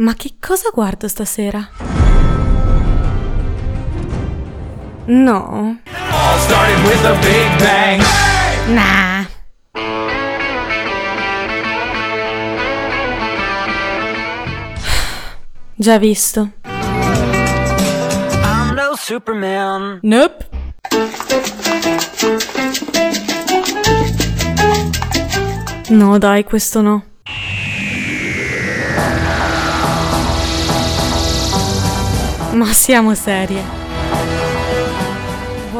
Ma che cosa guardo stasera? No. Nah. Già visto. I'm no Superman. Nope. No, dai, questo no. Ma siamo serie.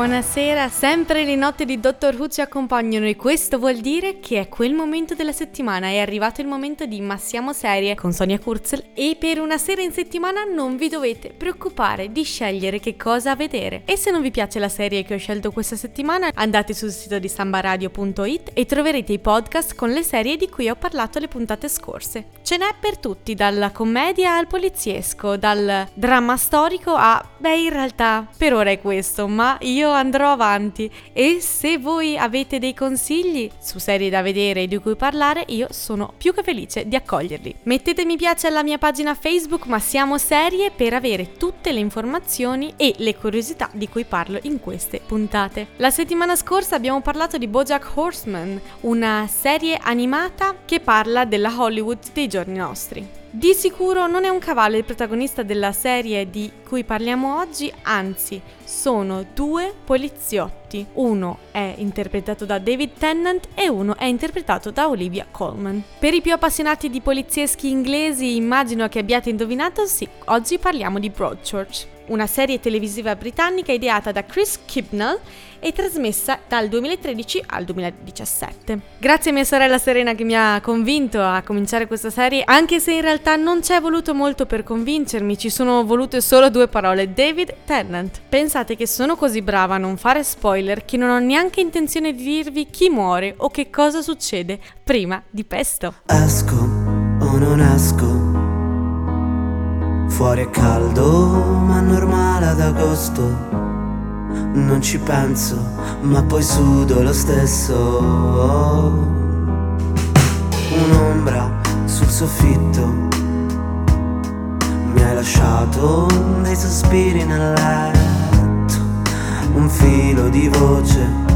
Buonasera, sempre le notte di Dottor Who ci accompagnano e questo vuol dire che è quel momento della settimana, è arrivato il momento di Ma siamo serie con Sonia Kurzel e per una sera in settimana non vi dovete preoccupare di scegliere che cosa vedere. E se non vi piace la serie che ho scelto questa settimana, andate sul sito di sambaradio.it e troverete i podcast con le serie di cui ho parlato le puntate scorse. Ce n'è per tutti, dalla commedia al poliziesco, dal dramma storico a... beh in realtà per ora è questo, ma io andrò avanti e se voi avete dei consigli su serie da vedere e di cui parlare, io sono più che felice di accoglierli. Mettete mi piace alla mia pagina Facebook, ma siamo serie per avere tutte le informazioni e le curiosità di cui parlo in queste puntate. La settimana scorsa abbiamo parlato di Bojack Horseman, una serie animata che parla della Hollywood dei giorni nostri. Di sicuro non è un cavallo il protagonista della serie di cui parliamo oggi, anzi sono due poliziotti. Uno è interpretato da David Tennant e uno è interpretato da Olivia Colman. Per i più appassionati di polizieschi inglesi immagino che abbiate indovinato, sì, oggi parliamo di Broadchurch, una serie televisiva britannica ideata da Chris Kibnall e trasmessa dal 2013 al 2017. Grazie a mia sorella Serena che mi ha convinto a cominciare questa serie, anche se in realtà non ci è voluto molto per convincermi, ci sono volute solo due parole, David Tennant. Pensate che sono così brava a non fare spoiler che non ho neanche intenzione di dirvi chi muore o che cosa succede prima di Pesto. Esco o non esco. Fuori è caldo, ma normale ad agosto. Non ci penso, ma poi sudo lo stesso. Un'ombra sul soffitto. Mi hai lasciato dei sospiri nel letto. Un filo di voce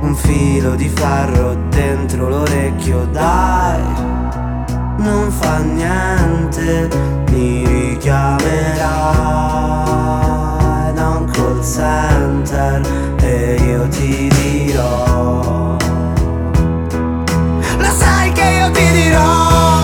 un filo di ferro dentro l'orecchio, dai, non fa niente, mi richiamerai da un call center e io ti dirò, lo sai che io ti dirò.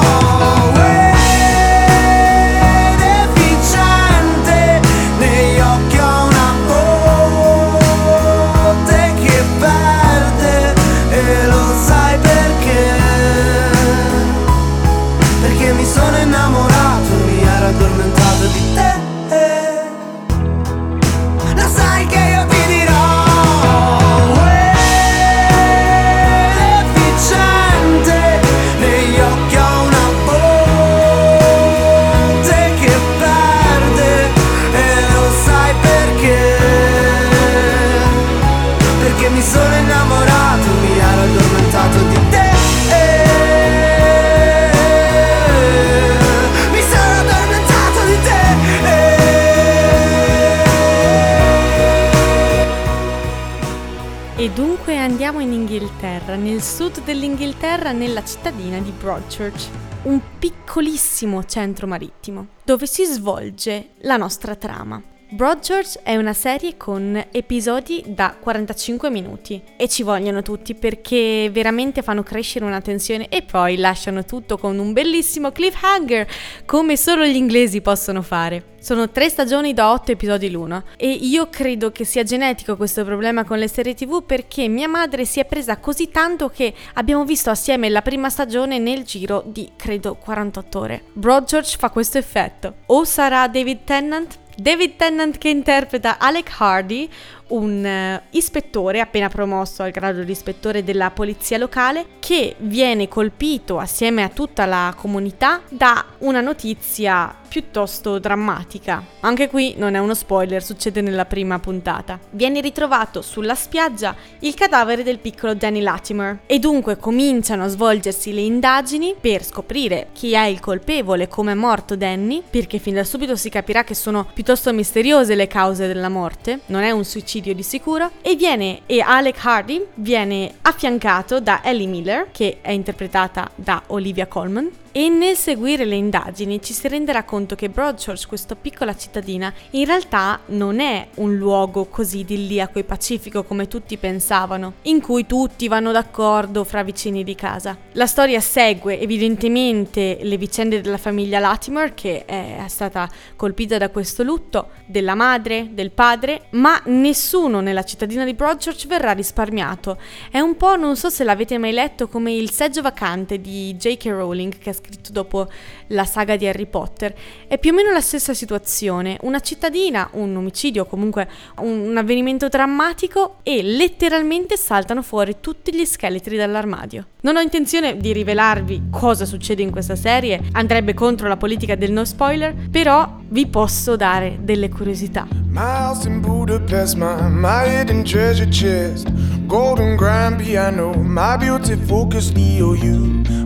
E dunque andiamo in Inghilterra, nel sud dell'Inghilterra, nella cittadina di Broadchurch, un piccolissimo centro marittimo, dove si svolge la nostra trama. Broadchurch è una serie con episodi da 45 minuti e ci vogliono tutti perché veramente fanno crescere una tensione e poi lasciano tutto con un bellissimo cliffhanger come solo gli inglesi possono fare. Sono tre stagioni da otto episodi l'uno e io credo che sia genetico questo problema con le serie tv perché mia madre si è presa così tanto che abbiamo visto assieme la prima stagione nel giro di credo 48 ore. Broadchurch fa questo effetto. O sarà David Tennant David Tennant che interpreta Alec Hardy, un eh, ispettore appena promosso al grado di ispettore della polizia locale che viene colpito assieme a tutta la comunità da una notizia piuttosto drammatica. Anche qui non è uno spoiler, succede nella prima puntata. Viene ritrovato sulla spiaggia il cadavere del piccolo Danny Latimer e dunque cominciano a svolgersi le indagini per scoprire chi è il colpevole, come è morto Danny, perché fin da subito si capirà che sono piuttosto misteriose le cause della morte, non è un suicidio di sicuro, e viene e Alec Hardy viene affiancato da Ellie Miller, che è interpretata da Olivia Colman, e nel seguire le indagini ci si renderà conto che Broadchurch, questa piccola cittadina, in realtà non è un luogo così idilliaco e pacifico come tutti pensavano, in cui tutti vanno d'accordo fra vicini di casa. La storia segue evidentemente le vicende della famiglia Latimer, che è stata colpita da questo lutto, della madre, del padre, ma nessuno nella cittadina di Broadchurch verrà risparmiato. È un po', non so se l'avete mai letto, come il seggio vacante di J.K. Rowling, che ha scritto dopo la saga di Harry Potter. È più o meno la stessa situazione, una cittadina, un omicidio, comunque un, un avvenimento drammatico e letteralmente saltano fuori tutti gli scheletri dall'armadio. Non ho intenzione di rivelarvi cosa succede in questa serie, andrebbe contro la politica del no spoiler, però vi posso dare delle curiosità. House in Budapest, my, my hidden treasure chest, golden grand piano, my beauty focus EOU.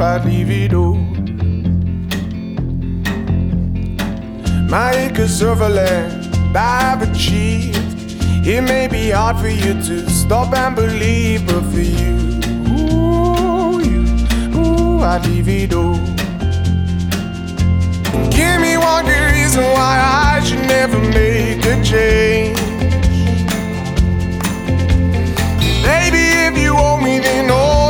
I'd leave it all. My acres of land I've achieved. It may be hard for you to stop and believe, but for you, ooh, you, ooh, I'd leave it all. Give me one good reason why I should never make a change. Baby, if you owe me, then all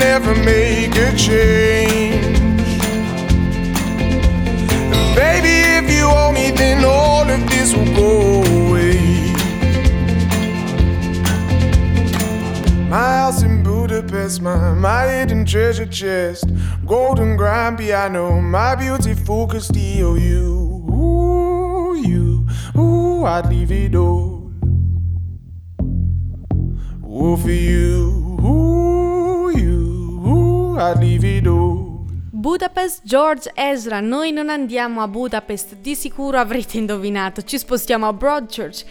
never make a change. And Baby, if you owe me, then all of this will go away. My house in Budapest, my, my hidden treasure chest, golden grand piano, my EOU. Ooh, you, ooh, I'd leave it all. Ooh, for you, ooh, you, it all. Budapest, George Ezra, noi non andiamo a Budapest, di sicuro avrete indovinato, ci spostiamo a Broadchurch,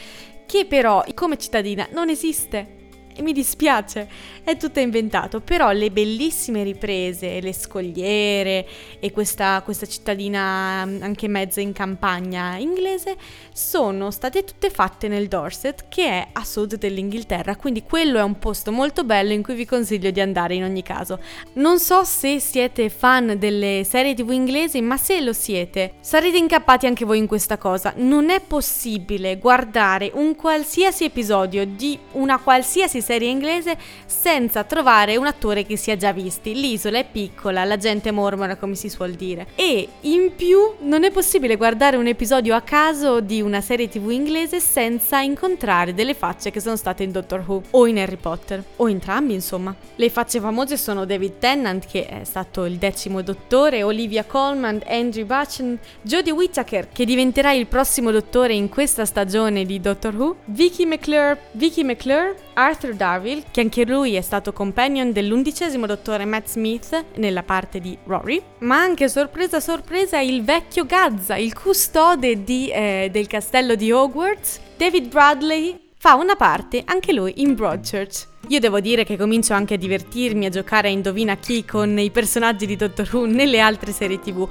che però come cittadina non esiste. E mi dispiace, è tutto inventato, però le bellissime riprese, le scogliere e questa, questa cittadina mm, anche mezza in campagna inglese sono state tutte fatte nel Dorset, che è a sud dell'Inghilterra, quindi quello è un posto molto bello in cui vi consiglio di andare in ogni caso. Non so se siete fan delle serie tv inglesi, ma se lo siete, sarete incappati anche voi in questa cosa. Non è possibile guardare un qualsiasi episodio di una qualsiasi serie inglese senza trovare un attore che si è già visti. L'isola è piccola, la gente mormora come si suol dire. E in più non è possibile guardare un episodio a caso di una serie tv inglese senza incontrare delle facce che sono state in Doctor Who o in Harry Potter o entrambi insomma. Le facce famose sono David Tennant che è stato il decimo dottore, Olivia Colman, Andrew Butchen, Jodie Whittaker che diventerà il prossimo dottore in questa stagione di Doctor Who, Vicky McClure, Vicky McClure, Arthur Darvill che anche lui è stato companion dell'undicesimo dottore Matt Smith nella parte di Rory, ma anche sorpresa sorpresa il vecchio Gazza, il custode di, eh, del castello di Hogwarts, David Bradley fa una parte anche lui in Broadchurch. Io devo dire che comincio anche a divertirmi a giocare a indovina chi con i personaggi di Doctor Who nelle altre serie tv.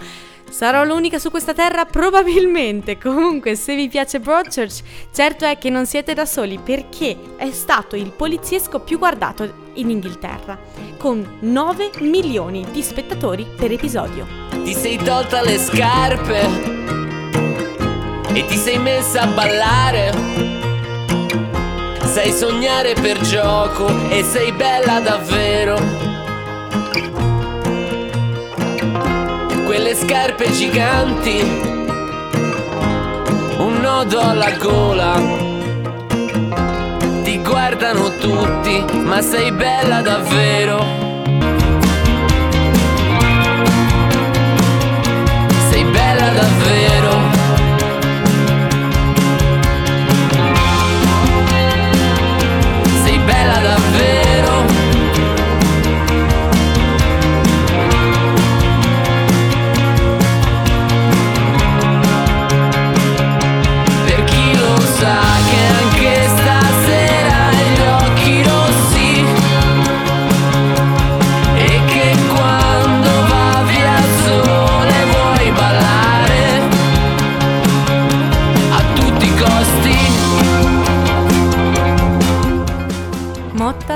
Sarò l'unica su questa terra? Probabilmente. Comunque, se vi piace Broadchurch, certo è che non siete da soli perché è stato il poliziesco più guardato in Inghilterra, con 9 milioni di spettatori per episodio. Ti sei tolta le scarpe e ti sei messa a ballare. Sai sognare per gioco e sei bella davvero. Quelle scarpe giganti, un nodo alla gola. Ti guardano tutti, ma sei bella davvero.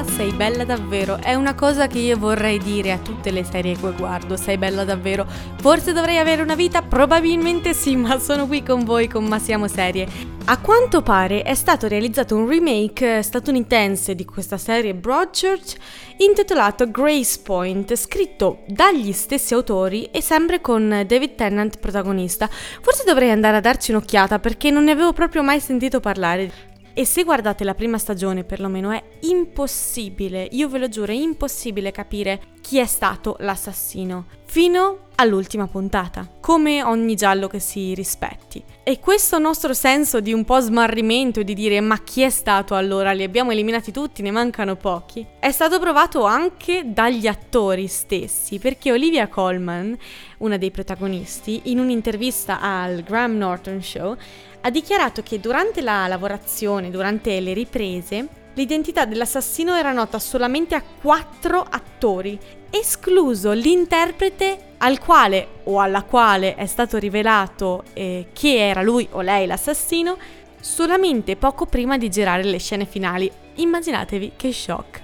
Sei bella davvero. È una cosa che io vorrei dire a tutte le serie che guardo, sei bella davvero. Forse dovrei avere una vita? Probabilmente sì, ma sono qui con voi con Ma siamo serie. A quanto pare è stato realizzato un remake statunitense di questa serie Broadchurch intitolato Grace Point, scritto dagli stessi autori e sempre con David Tennant protagonista. Forse dovrei andare a darci un'occhiata perché non ne avevo proprio mai sentito parlare. E se guardate la prima stagione, perlomeno, è impossibile, io ve lo giuro, è impossibile capire chi è stato l'assassino. Fino all'ultima puntata, come ogni giallo che si rispetti. E questo nostro senso di un po' smarrimento e di dire ma chi è stato allora? Li abbiamo eliminati tutti, ne mancano pochi. È stato provato anche dagli attori stessi, perché Olivia Colman, una dei protagonisti, in un'intervista al Graham Norton Show, ha dichiarato che durante la lavorazione, durante le riprese, l'identità dell'assassino era nota solamente a quattro attori, escluso l'interprete al quale o alla quale è stato rivelato eh, che era lui o lei l'assassino solamente poco prima di girare le scene finali. Immaginatevi che shock.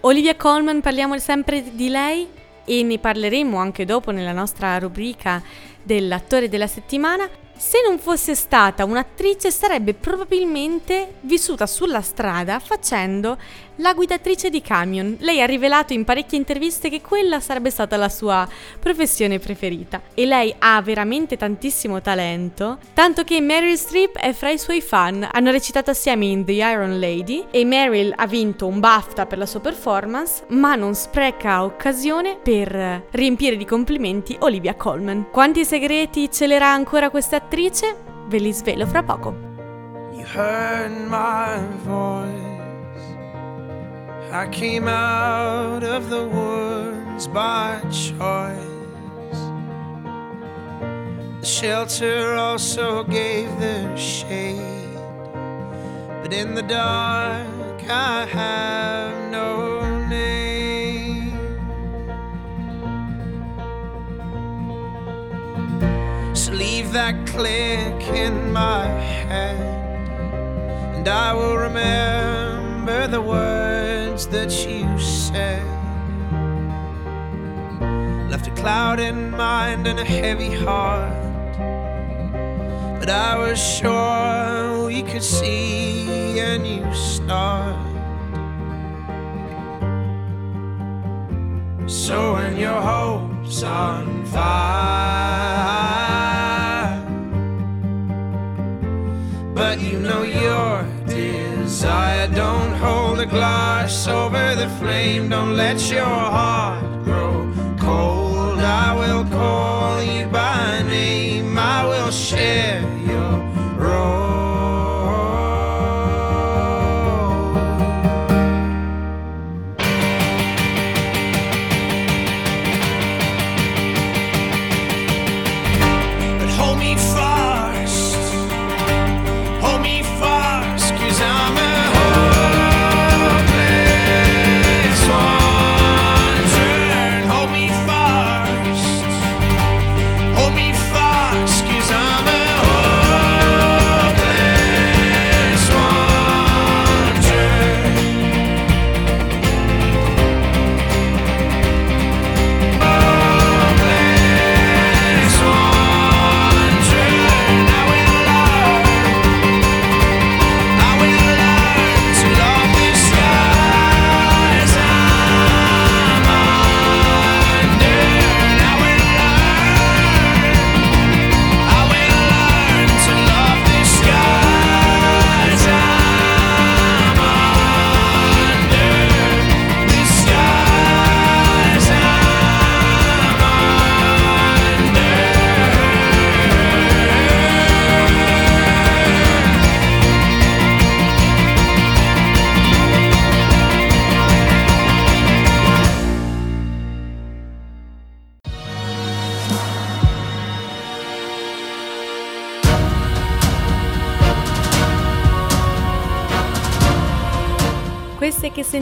Olivia Colman, parliamo sempre di lei e ne parleremo anche dopo nella nostra rubrica dell'attore della settimana. Se non fosse stata un'attrice sarebbe probabilmente vissuta sulla strada facendo la guidatrice di camion. Lei ha rivelato in parecchie interviste che quella sarebbe stata la sua professione preferita e lei ha veramente tantissimo talento, tanto che Meryl Streep è fra i suoi fan. Hanno recitato assieme in The Iron Lady e Meryl ha vinto un BAFTA per la sua performance, ma non spreca occasione per riempire di complimenti Olivia Colman. Quanti segreti celerà ancora questa attrice? Ve li svelo fra poco. You heard my voice. I came out of the woods by choice. The shelter also gave their shade, but in the dark I have no name. So leave that click in my head, and I will remember the words that you said. Left a cloud in mind and a heavy heart, but I was sure we could see a new start. So when your hopes on fire, but you know your desire. Don't hold a glass over the flame. Don't let your heart grow cold. I will call you by name. I will share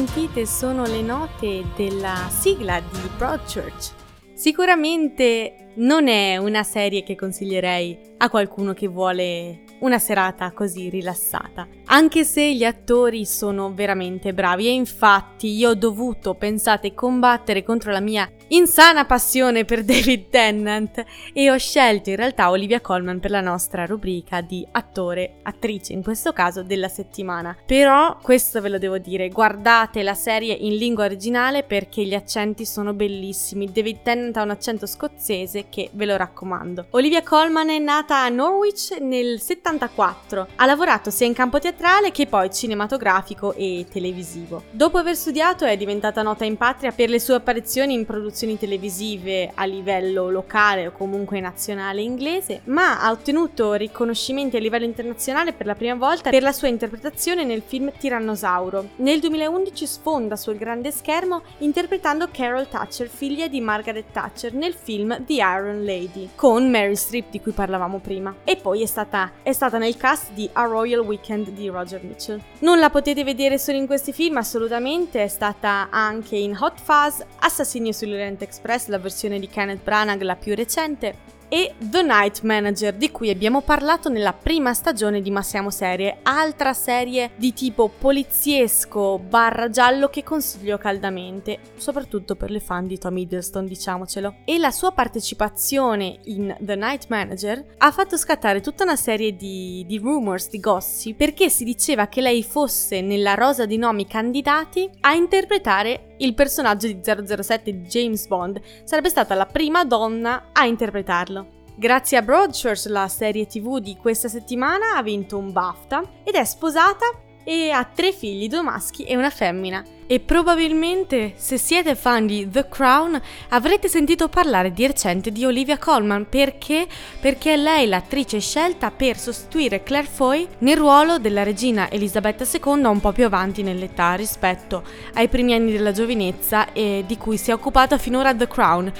sentite sono le note della sigla di Broadchurch. Sicuramente non è una serie che consiglierei a qualcuno che vuole una serata così rilassata. Anche se gli attori sono veramente bravi e infatti io ho dovuto, pensate, combattere contro la mia insana passione per David Tennant e ho scelto in realtà Olivia Colman per la nostra rubrica di attore, attrice in questo caso della settimana. Però questo ve lo devo dire, guardate la serie in lingua originale perché gli accenti sono bellissimi. David Tennant ha un accento scozzese che ve lo raccomando. Olivia Colman è nata a Norwich nel 74. Ha lavorato sia in campo teatrale che poi cinematografico e televisivo. Dopo aver studiato è diventata nota in patria per le sue apparizioni in produzioni televisive a livello locale o comunque nazionale inglese, ma ha ottenuto riconoscimenti a livello internazionale per la prima volta per la sua interpretazione nel film Tirannosauro. Nel 2011 sfonda sul grande schermo interpretando Carol Thatcher, figlia di Margaret Thatcher, nel film The Iron Lady, con Mary Streep di cui parlavamo prima. E poi è stata, è stata nel cast di A Royal Weekend di Roger Mitchell. Non la potete vedere solo in questi film, assolutamente, è stata anche in Hot Fuzz, Assassinio sull'Orient Express, la versione di Kenneth Branagh, la più recente, e The Night Manager di cui abbiamo parlato nella prima stagione di Massiamo Serie, altra serie di tipo poliziesco barra giallo che consiglio caldamente, soprattutto per le fan di Tom Hiddleston diciamocelo. E la sua partecipazione in The Night Manager ha fatto scattare tutta una serie di, di rumors, di gossip, perché si diceva che lei fosse nella rosa di nomi candidati a interpretare il personaggio di 007 di James Bond. Sarebbe stata la prima donna a interpretarlo. Grazie a Broadchurch, la serie tv di questa settimana ha vinto un BAFTA ed è sposata e ha tre figli, due maschi e una femmina. E probabilmente, se siete fan di The Crown, avrete sentito parlare di recente di Olivia Colman. Perché? Perché è lei l'attrice scelta per sostituire Claire Foy nel ruolo della regina Elisabetta II un po' più avanti nell'età rispetto ai primi anni della giovinezza e di cui si è occupata finora The Crown.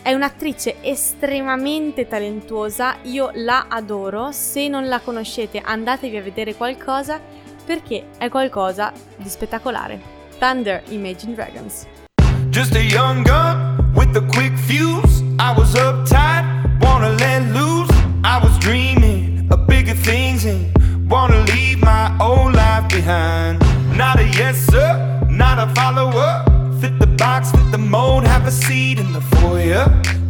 È un'attrice estremamente talentuosa, io la adoro, se non la conoscete andatevi a vedere qualcosa perché è qualcosa di spettacolare. Thunder Imagine Dragons. Just a young gun with a quick fuse. I was uptight, wanna let loose. I was dreaming of bigger things and wanna leave my old life behind. Not a yes, sir, not a follower. Fit the box, fit the mold, have a seat in the foyer.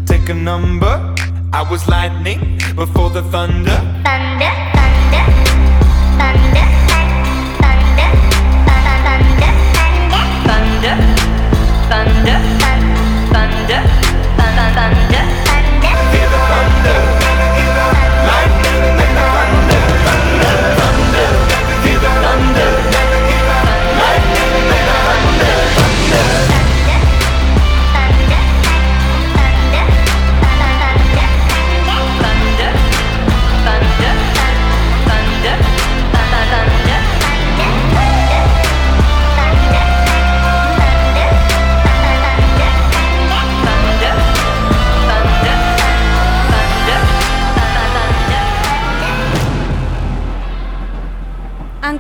Take a number. I was lightning before the thunder. thunder, thunder,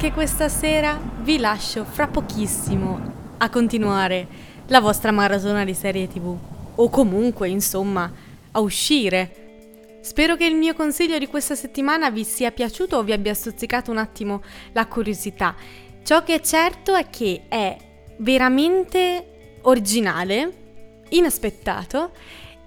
Anche questa sera vi lascio fra pochissimo a continuare la vostra maratona di serie tv o comunque insomma a uscire. Spero che il mio consiglio di questa settimana vi sia piaciuto o vi abbia stuzzicato un attimo la curiosità. Ciò che è certo è che è veramente originale, inaspettato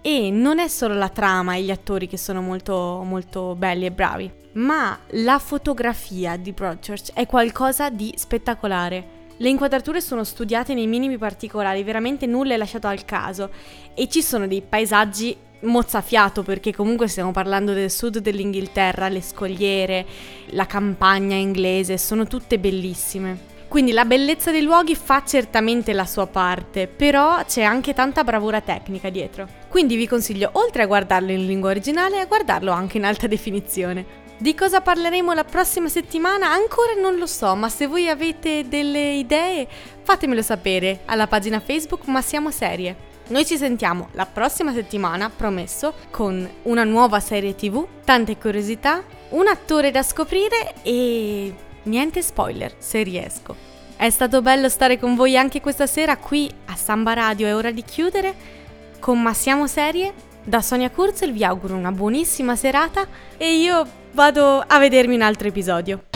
e non è solo la trama e gli attori che sono molto molto belli e bravi, ma la fotografia di Broadchurch è qualcosa di spettacolare. Le inquadrature sono studiate nei minimi particolari, veramente nulla è lasciato al caso e ci sono dei paesaggi mozzafiato perché comunque stiamo parlando del sud dell'Inghilterra, le scogliere, la campagna inglese, sono tutte bellissime. Quindi la bellezza dei luoghi fa certamente la sua parte, però c'è anche tanta bravura tecnica dietro. Quindi vi consiglio, oltre a guardarlo in lingua originale, a guardarlo anche in alta definizione. Di cosa parleremo la prossima settimana? Ancora non lo so, ma se voi avete delle idee, fatemelo sapere alla pagina Facebook Ma siamo serie. Noi ci sentiamo la prossima settimana, promesso, con una nuova serie TV, tante curiosità, un attore da scoprire e niente spoiler, se riesco. È stato bello stare con voi anche questa sera qui a Samba Radio, è ora di chiudere. Con Ma siamo serie, da Sonia Kurzel vi auguro una buonissima serata e io vado a vedermi un altro episodio.